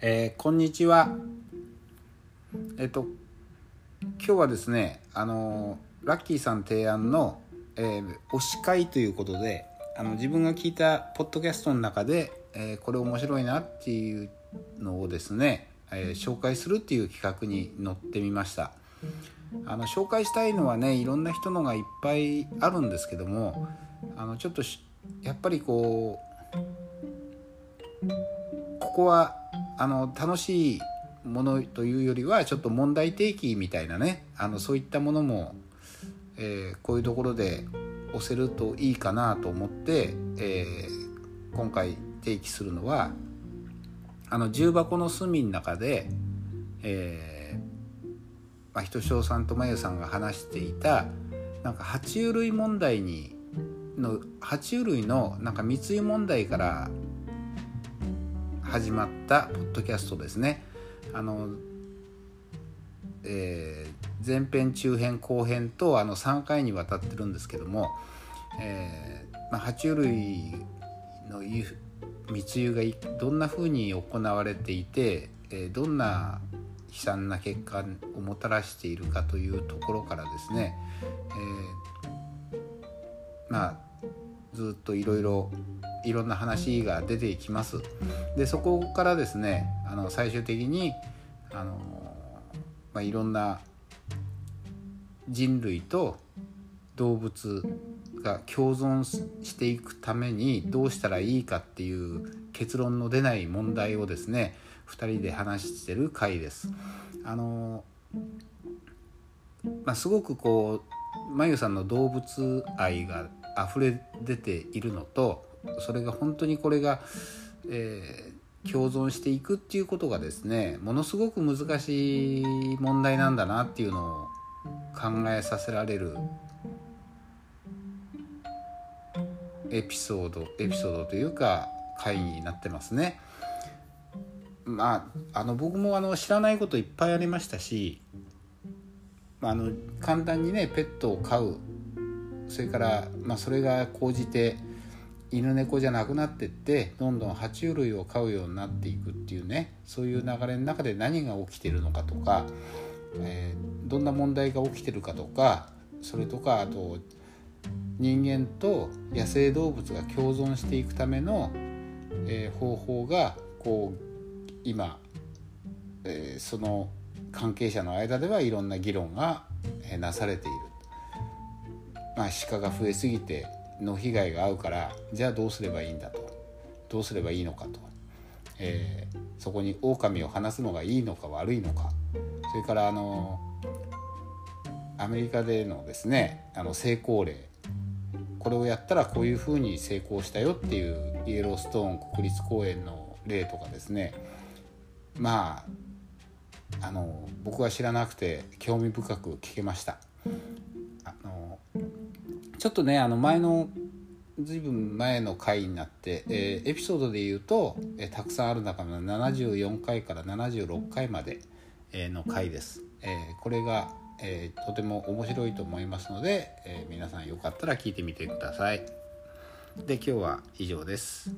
えー、こんにちは。えっと今日はですね、あのラッキーさん提案の、えー、推し会ということで、あの自分が聞いたポッドキャストの中で、えー、これ面白いなっていうのをですね、えー、紹介するっていう企画に乗ってみました。あの紹介したいのはね、いろんな人のがいっぱいあるんですけども、あのちょっとやっぱりこうここはあの楽しいものというよりはちょっと問題提起みたいなね。あのそういったものも、えー、こういうところで押せるといいかなと思って、えー、今回提起するのはあの重箱の隅の中で、えーまあ、ひとしおさんとまゆさんが話していたなんか爬虫類問題にの爬虫類のなんか密輸問題から始まったポッドキャストですね。あのえー、前編中編後編とあの3回にわたってるんですけども、えーまあ、爬虫類の密輸がどんなふうに行われていて、えー、どんな悲惨な結果をもたらしているかというところからですね、えー、まあずっといろいろいろんな話が出てきます。でそこからですねあの最終的にあの、まあ、いろんな人類と動物が共存していくためにどうしたらいいかっていう結論の出ない問題をですね2人で話してる回です。あのまあ、すごくこうまゆさんの動物愛が溢れ出ているのとそれが本当にこれが、えー、共存していくっていうことがですねものすごく難しい問題なんだなっていうのを考えさせられるエピソードエピソードというか回になってますね。まあ、あの僕もあの知らないこといっぱいありましたしまあの簡単にねペットを飼うそれから、まあ、それが高じて犬猫じゃなくなってってどんどん爬虫類を飼うようになっていくっていうねそういう流れの中で何が起きてるのかとか、えー、どんな問題が起きてるかとかそれとかあと人間と野生動物が共存していくための、えー、方法がこう今、えー、その関係者の間ではいろんな議論がえなされている。まあ、鹿が増えすぎての被害が合うからじゃあどうすればいいんだと。どうすればいいのかと、えー、そこに狼を放すのがいいのか悪いのか。それからあのアメリカでのですねあの成功例。これをやったらこういうふうに成功したよっていうイエローストーン国立公園の例とかですね。まああの僕は知らなくて興味深く聞けました。ょっとねあの前の随分前の回になって、えー、エピソードで言うと、えー、たくさんある中の74回から76回まで、えー、の回です、え、これが、え、とても面白いと思いますので、え、皆さんよかったら聞いてみてください。で今日は以上です。